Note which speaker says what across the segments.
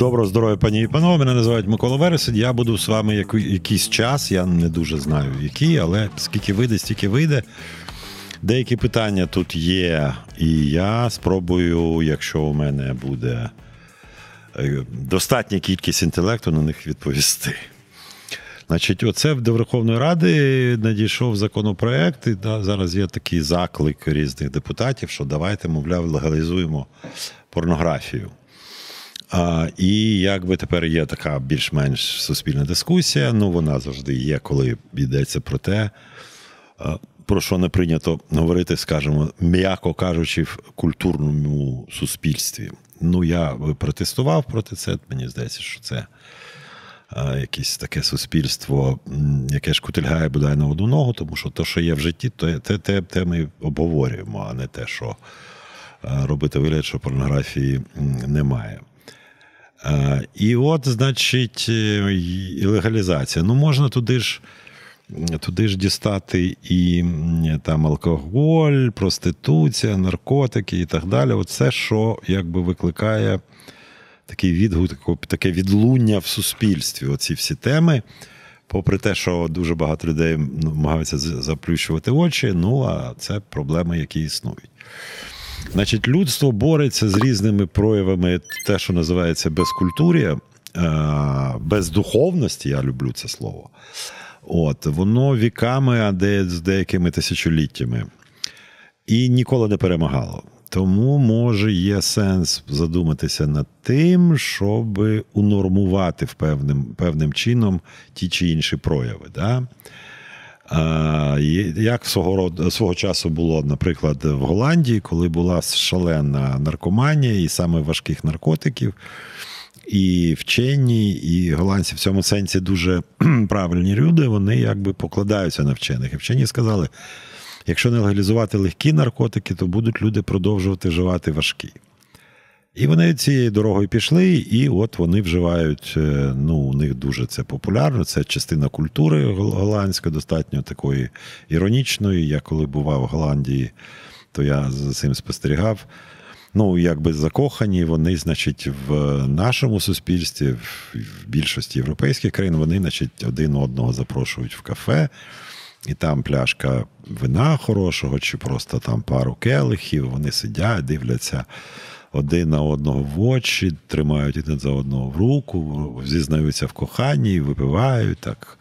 Speaker 1: Доброго здоров'я, пані і панове. Мене називають Микола Вересень. Я буду з вами якийсь час. Я не дуже знаю який, але скільки вийде, стільки вийде. Деякі питання тут є, і я спробую, якщо у мене буде е, достатня кількість інтелекту, на них відповісти. Значить, оце до Верховної Ради надійшов законопроект, і да, зараз є такий заклик різних депутатів, що давайте, мовляв, легалізуємо порнографію. А, і якби тепер є така більш-менш суспільна дискусія. Ну, вона завжди є, коли йдеться про те, про що не прийнято говорити, скажімо, м'яко кажучи, в культурному суспільстві. Ну, я протестував проти це. Мені здається, що це якесь таке суспільство, яке шкутильгає бодай на одну ногу, тому що те, що є в житті, то те, те, те ми обговорюємо, а не те, що робити вигляд, що порнографії немає. І от, значить, е, легалізація. Ну, можна туди ж. Туди ж дістати і там алкоголь, проституція, наркотики і так далі. Оце, що якби викликає такий відгук, таке відлуння в суспільстві. Оці всі теми. Попри те, що дуже багато людей намагаються заплющувати очі, ну а це проблеми, які існують. Значить, людство бореться з різними проявами, те, що називається безкультур'я, е, бездуховності, я люблю це слово. От, воно віками, а де з деякими тисячоліттями. І ніколи не перемагало. Тому, може, є сенс задуматися над тим, щоб унормувати в певним, певним чином ті чи інші прояви. Да? Як свого свого часу було, наприклад, в Голландії, коли була шалена наркоманія і саме важких наркотиків, і вчені, і голландці в цьому сенсі дуже правильні люди, вони якби покладаються на вчених. І вчені сказали: якщо не легалізувати легкі наркотики, то будуть люди продовжувати вживати важкі. І вони цією дорогою пішли, і от вони вживають. е, Ну, у них дуже це популярно. Це частина культури голландської, достатньо такої іронічної. Я коли бував в Голландії, то я за цим спостерігав. Ну, якби закохані, вони, значить, в нашому суспільстві, в в більшості європейських країн, вони, значить, один одного запрошують в кафе, і там пляшка вина хорошого, чи просто там пару келихів. Вони сидять, дивляться один на одного в очі, тримають один за одного в руку, зізнаються в коханні, випивають так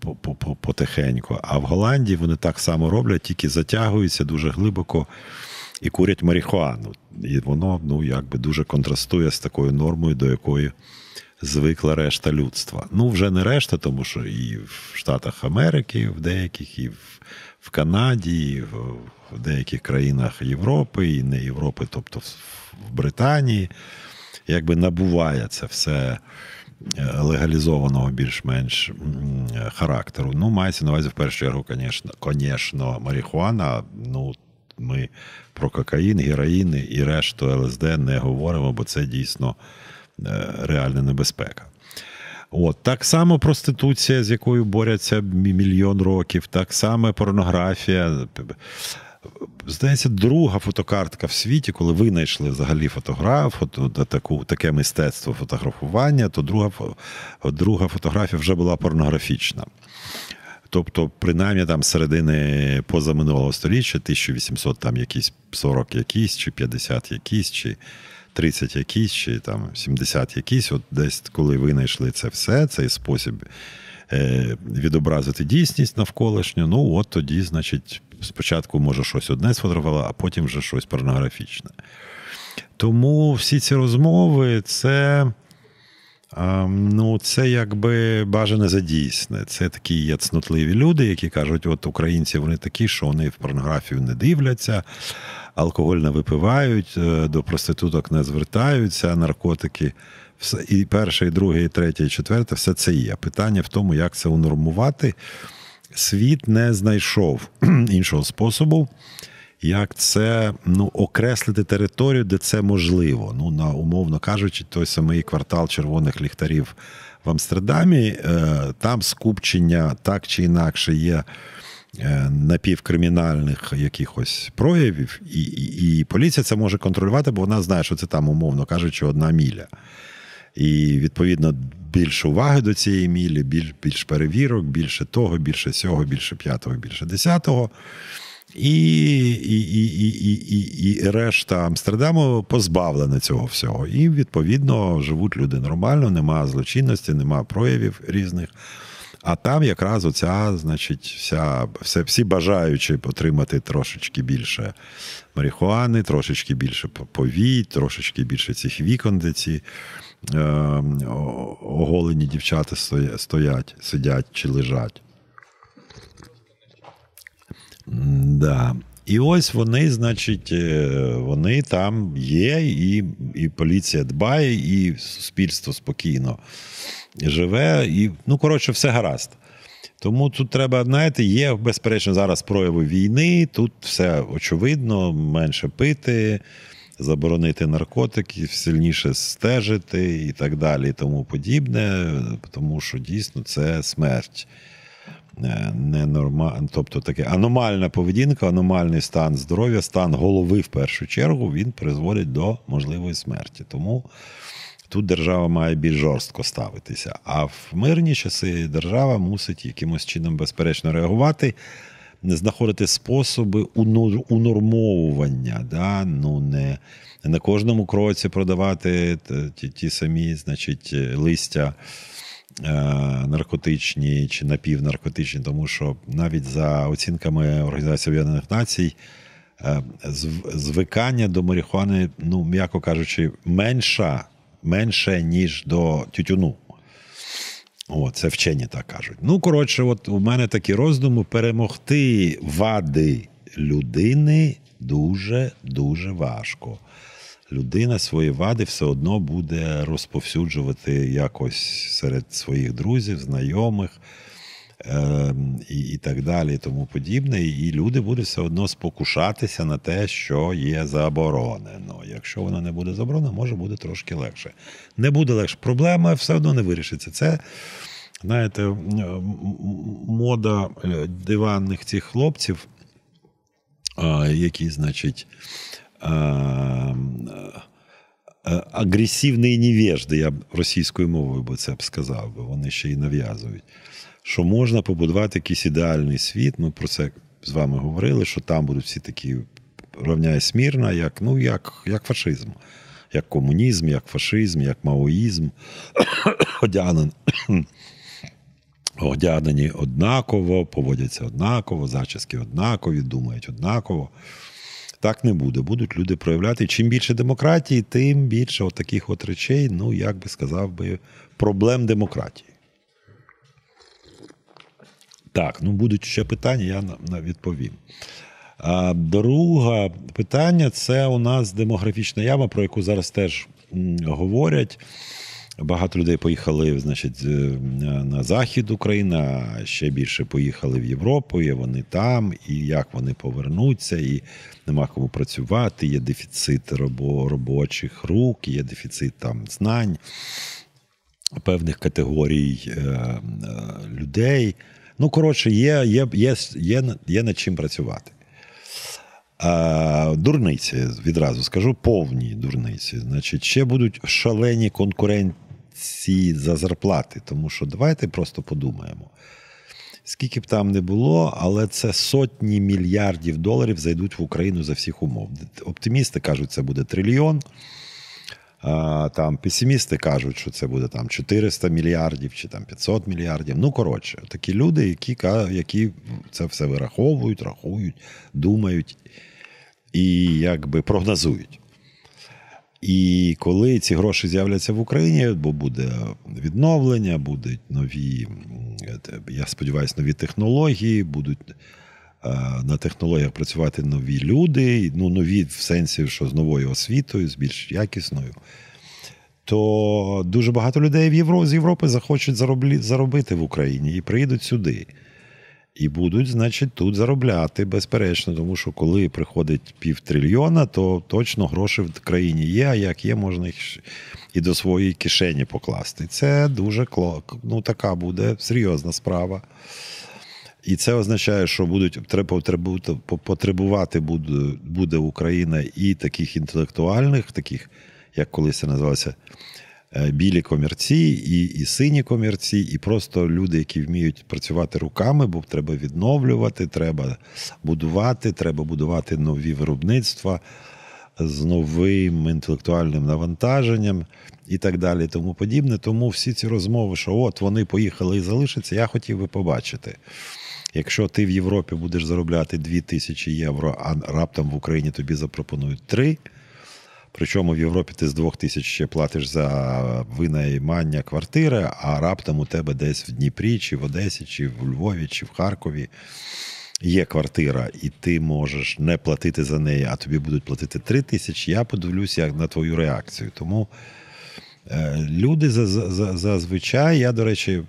Speaker 1: по- по- по- потихеньку. А в Голландії вони так само роблять, тільки затягуються дуже глибоко і курять марихуану. І воно ну, якби дуже контрастує з такою нормою, до якої звикла решта людства. Ну, вже не решта, тому що і в Штатах Америки, в деяких, і в, Канаді, і в, деяких країнах Європи, і не Європи, тобто в, Британії, якби набуває це все е, легалізованого більш-менш характеру. Ну, мається на увазі в першу чергу, звісно, марихуана. Ну, ми про кокаїн, героїн і решту ЛСД не говоримо, бо це дійсно реальна небезпека. От так само проституція, з якою борються мільйон років, так само порнографія. Здається, друга фотокартка в світі, коли винайшли взагалі фотограф, фото, таку, таке мистецтво фотографування, то друга, друга фотографія вже була порнографічна. Тобто, принаймні там середини позаминулого століття, 1800 там якісь 40 якісь, чи 50 якісь, чи 30 якісь, чи там 70 якісь, от десь коли винайшли це все, цей спосіб е, відобразити дійсність навколишню, ну от тоді, значить, спочатку може щось одне сфотографувало, а потім вже щось порнографічне. Тому всі ці розмови це. А, Ну, це якби бажане за дійсне. Це такі є цнотливі люди, які кажуть, от українці вони такі, що вони в порнографію не дивляться, алкоголь не випивають, е, до проституток не звертаються, наркотики. І перше, і друге, і третє, і четверте, все це є. Питання в тому, як це унормувати. Світ не знайшов іншого способу як це ну, окреслити територію, де це можливо. Ну, на, умовно кажучи, той самий квартал червоних ліхтарів в Амстердамі, е, там скупчення так чи інакше є. е, Напівкримінальних якихось проявів, і, і, і поліція це може контролювати, бо вона знає, що це там, умовно кажучи, одна міля. І відповідно більше уваги до цієї мілі, більш, більш перевірок, більше того, більше сього, більше п'ятого, більше десятого. І і, і, і, і, і решта Амстердаму позбавлена цього всього. І, відповідно, живуть люди нормально, немає злочинності, немає проявів різних. А там якраз оця, значить, вся, все, всі бажаючи отримати трошечки більше марихуани, трошечки більше повій, трошечки більше цих вікон, де ці е, оголені дівчата стоять, сидять чи лежать. Да. І ось вони, значить, е, вони там є, і і поліція дбає, і суспільство спокійно живе. І, ну, коротше, все гаразд. Тому тут треба, знаєте, є, безперечно, зараз прояви війни, тут все очевидно, менше пити, заборонити наркотики, сильніше стежити і так далі, і тому подібне, тому що дійсно це смерть. Е, ненорма... Тобто таке аномальна поведінка, аномальний стан здоров'я, стан голови в першу чергу, він призводить до можливої смерті. Тому тут держава має більш жорстко ставитися. А в мирні часи держава мусить якимось чином безперечно реагувати, не знаходити способи унормовування. Да? Ну, не, не на кожному кроці продавати ті, ті самі значить, листя. Е, наркотичні чи напівнаркотичні, тому що навіть за оцінками Організації Об'єднаних Націй е, звикання до марихуани, ну, м'яко кажучи, менша, менше, ніж до тютюну. О, це вчені так кажуть. Ну, коротше, от у мене такі роздуми перемогти вади людини дуже-дуже важко людина свої вади все одно буде розповсюджувати якось серед своїх друзів, знайомих е, і і так далі, і тому подібне. І люди будуть все одно спокушатися на те, що є заборонено. Якщо воно не буде заборонено, може буде трошки легше. Не буде легше. Проблема все одно не вирішиться. Це. Знаєте, мода е, диванних цих хлопців, які, значить, агресивні невежди, я б російською мовою би це б сказав, бо вони ще й нав'язують. Що можна побудувати якийсь ідеальний світ. Ми про це з вами говорили, що там будуть всі такі рівняє смірна, як ну, як, як фашизм, як комунізм, як фашизм, як маоїзм, одягнені однаково, поводяться однаково, зачіски однакові, думають однаково. Так не буде. Будуть люди проявляти. Чим більше демократії, тим більше таких от речей, ну, як би сказав би, проблем демократії. Так, ну будуть ще питання, я відповім. Друге питання це у нас демографічна яма, про яку зараз теж говорять. Багато людей поїхали значить, на захід України, а ще більше поїхали в Європу, і вони там, і як вони повернуться, і нема кому працювати. Є дефіцит робочих рук, є дефіцит там знань певних категорій е, е, людей. Ну, коротше, є, є, є, є, є над чим працювати. Дурниці відразу скажу повні дурниці. Значить, ще будуть шалені конкуренти ці за зарплати. Тому що давайте просто подумаємо. Скільки б там не було, але це сотні мільярдів доларів зайдуть в Україну за всіх умов. Оптимісти кажуть, це буде трильйон. Там песимісти кажуть, що це буде там 400 мільярдів чи там 500 мільярдів. Ну, коротше, такі люди, які які це все вираховують, рахують, думають і якби прогнозують. І коли ці гроші з'являться в Україні, бо буде відновлення, будуть нові, я сподіваюся, нові технології, будуть е, на технологіях працювати нові люди, ну нові в сенсі, що з новою освітою, з більш якісною. То дуже багато людей в Євро, з Європи захочуть заробити в Україні і приїдуть сюди. І будуть, значить, тут заробляти, безперечно, тому що коли приходить півтрильйона, то точно гроші в країні є, а як є, можна їх і до своєї кишені покласти. Це дуже ну, така буде серйозна справа. І це означає, що будуть потребувати буде, Україна і таких інтелектуальних, таких, як колись це називалося, білі комірці, і і сині комірці, і просто люди, які вміють працювати руками, бо треба відновлювати, треба будувати, треба будувати нові виробництва з новим інтелектуальним навантаженням і так далі, тому подібне. Тому всі ці розмови, що от вони поїхали і залишаться, я хотів би побачити. Якщо ти в Європі будеш заробляти 2 тисячі євро, а раптом в Україні тобі запропонують 3, причому в Європі ти з 2 тисяч ще платиш за винаймання квартири, а раптом у тебе десь в Дніпрі, чи в Одесі, чи в Львові, чи в Харкові є квартира, і ти можеш не платити за неї, а тобі будуть платити 3 тисячі, я подивлюся на твою реакцію. Тому е, люди зазвичай, я, до речі,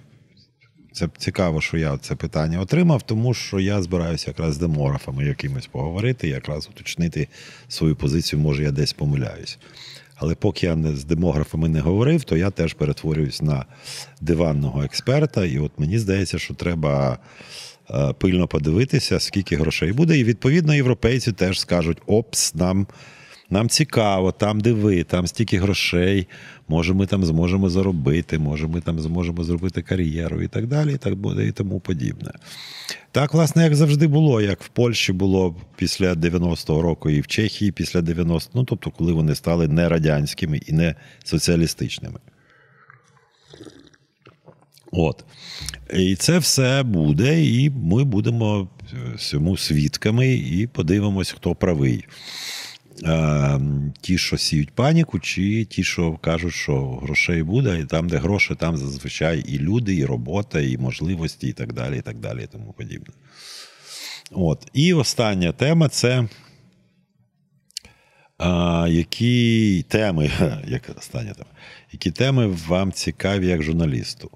Speaker 1: це цікаво, що я це питання отримав, тому що я збираюся якраз з демографами якимось поговорити, якраз уточнити свою позицію, може, я десь помиляюсь. Але поки я не з демографами не говорив, то я теж перетворююсь на диванного експерта. І от мені здається, що треба е, пильно подивитися, скільки грошей буде. І відповідно європейці теж скажуть: опс, нам. Нам цікаво, там де ви, там стільки грошей, може, ми там зможемо заробити, може, ми там зможемо зробити кар'єру і так далі, і так буде, і тому подібне. Так, власне, як завжди було, як в Польщі було після 90-го року, і в Чехії після 90-го, ну тобто, коли вони стали не радянськими і не соціалістичними. От. І це все буде, і ми будемо всьому свідками і подивимось, хто правий. Ем, ті, що сіють паніку, чи ті, що кажуть, що грошей буде, і там, де гроші, там зазвичай і люди, і робота, і можливості, і так далі, і так далі, і тому подібне. От. І остання тема це. А, Які теми, як остання тема, які теми вам цікаві як журналісту?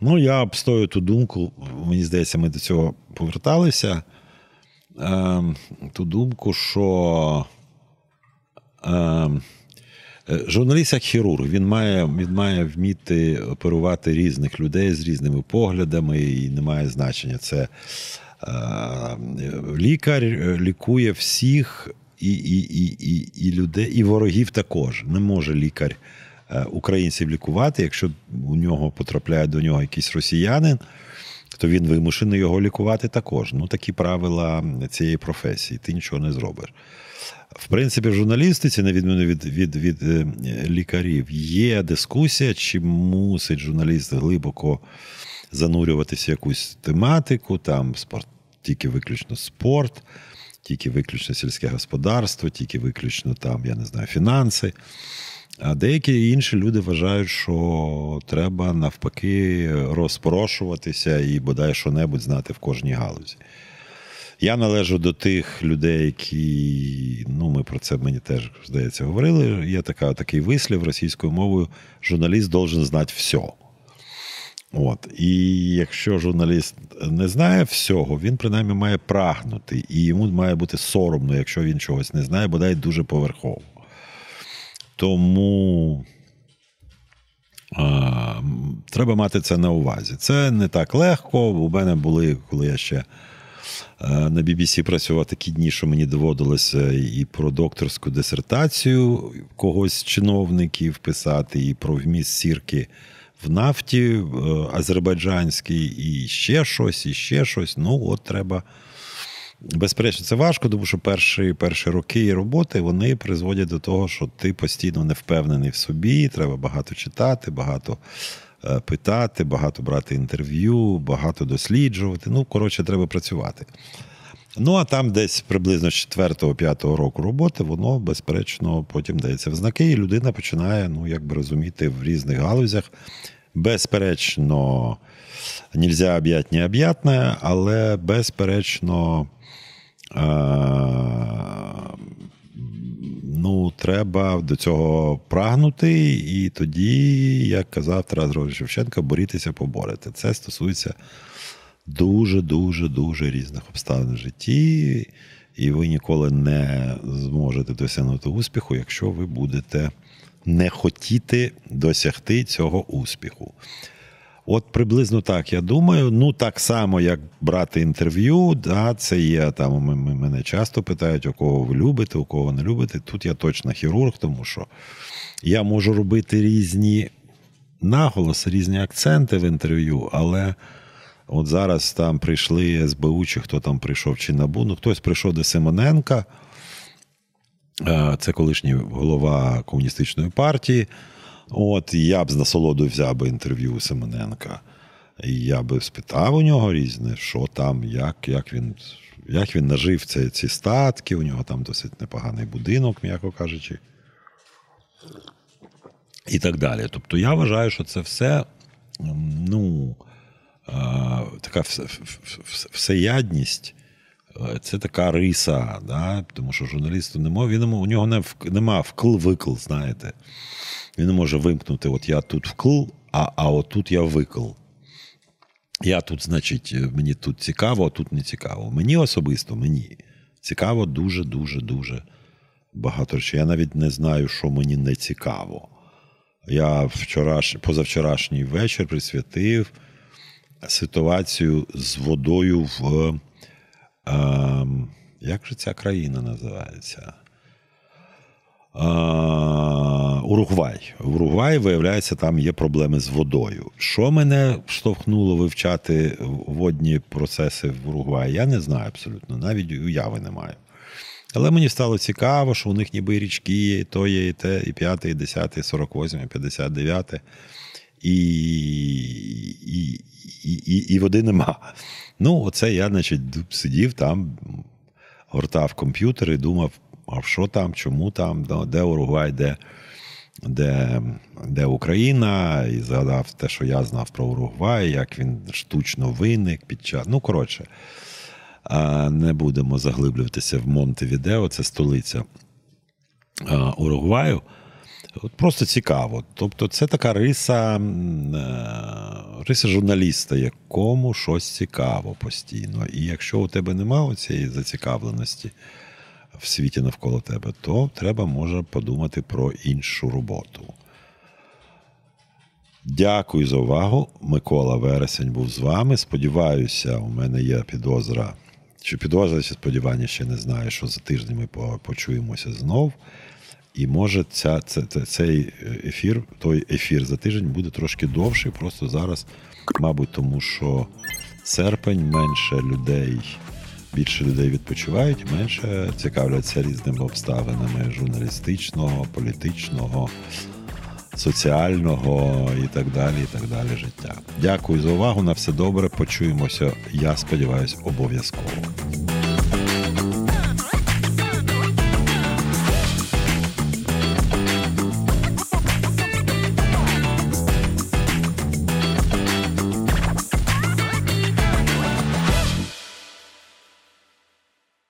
Speaker 1: Ну, я обстою ту думку, мені здається, ми до цього поверталися. А, ем, ту думку, що журналіст як хірург, він має він має вміти оперувати різних людей з різними поглядами, і не має значення. Це е, лікар лікує всіх і і, і, і, і людей, і ворогів також. Не може лікар е, українців лікувати. Якщо у нього потрапляє до нього якийсь росіянин, то він вимушений його лікувати також. Ну, такі правила цієї професії. Ти нічого не зробиш. В принципі, в журналістиці, на відміну від від, від е, лікарів, є дискусія, чи мусить журналіст глибоко занурюватися в якусь тематику, там спорт, тільки виключно спорт, тільки виключно сільське господарство, тільки виключно там, я не знаю, фінанси. А деякі інші люди вважають, що треба навпаки розпорошуватися і бодай що-небудь знати в кожній галузі. Я належу до тих людей, які ну ми про це мені теж здається говорили. Є така, такий вислів російською мовою: журналіст должен знати все. От. І якщо журналіст не знає всього, він принаймні має прагнути, і йому має бути соромно, якщо він чогось не знає, бодай дуже поверхово. Тому а, треба мати це на увазі. Це не так легко. У мене були, коли я ще. Е, на BBC працював такі дні, що мені доводилося і про докторську дисертацію когось з чиновників писати, і про вміст сірки в нафті е, азербайджанській, і ще щось, і ще щось. Ну, от треба. Безперечно, це важко, тому що перші перші роки роботи вони призводять до того, що ти постійно не впевнений в собі, треба багато читати, багато Е, питати, багато брати інтерв'ю, багато досліджувати. Ну, коротше, треба працювати. Ну, а там десь приблизно з 4-5 року роботи, воно, безперечно, потім дається в знаки, і людина починає ну, якби розуміти в різних галузях. Безперечно, нельзя об'ять необ'ятне, але безперечно. Ну, треба до цього прагнути, і тоді, як казав Тарас Григорович Шевченко, борітися, поборити. Це стосується дуже-дуже дуже різних обставин в житті, і ви ніколи не зможете досягнути успіху, якщо ви будете не хотіти досягти цього успіху. От приблизно так я думаю. Ну, так само, як брати інтерв'ю, да, це є там. Мене часто питають, у кого ви любите, у кого не любите. Тут я точно хірург, тому що Я можу робити різні наголоси, різні акценти в інтерв'ю, але от зараз там прийшли СБУ, чи хто там прийшов, чи НАБУ. Ну, хтось прийшов до Симоненка. Е, Це колишній голова комуністичної партії. От я б з насолодою взяв би інтерв'ю у Семененка. І я би спитав у нього різне, що там, як як, він як він нажив ці, ці статки, у нього там досить непоганий будинок, м'яко кажучи. І так далі. Тобто я вважаю, що це все ну, е, така всеядність. Це така риса, да? тому що журналісту немає, він у нього не нема вкл-викл, знаєте. Він не може вимкнути: от я тут вкл, а а отут я викл. Я тут, значить, мені тут цікаво, а тут не цікаво. Мені особисто, мені цікаво дуже-дуже дуже багато речей. Я навіть не знаю, що мені не цікаво. Я вчораш, позавчорашній вечір присвятив ситуацію з водою в. Е, як же ця країна називається? Е, Уругвай. В Уругваї, виявляється, там є проблеми з водою. Що мене штовхнуло вивчати водні процеси в Уругваї, я не знаю абсолютно, навіть уяви не маю. Але мені стало цікаво, що у них ніби річки, і то є, і те, і 5, і 10, і 48, і 59, і і, і, води нема. Ну, оце я, значить, сидів там, гортав комп'ютер і думав, а що там, чому там, де Уругвай, де де, де Україна, і згадав те, що я знав про Уругвай, як він штучно виник під час. Ну, коротше, не будемо заглиблюватися в Монтевідео, це столиця Уругваю. От Просто цікаво. Тобто, це така риса е, риса журналіста, якому щось цікаво постійно. І якщо у тебе немає цієї зацікавленості в світі навколо тебе, то треба може подумати про іншу роботу. Дякую за увагу. Микола Вересень був з вами. Сподіваюся, у мене є підозра. Чи підозра, чи сподівання ще не знаю, що за тиждень ми почуємося знов. І може ця, це, цей ефір, той ефір за тиждень буде трошки довший. Просто зараз, мабуть, тому що серпень менше людей, більше людей відпочивають, менше цікавляться різними обставинами журналістичного, політичного, соціального і так далі. і так далі життя. Дякую за увагу. На все добре. Почуємося. Я сподіваюся, обов'язково.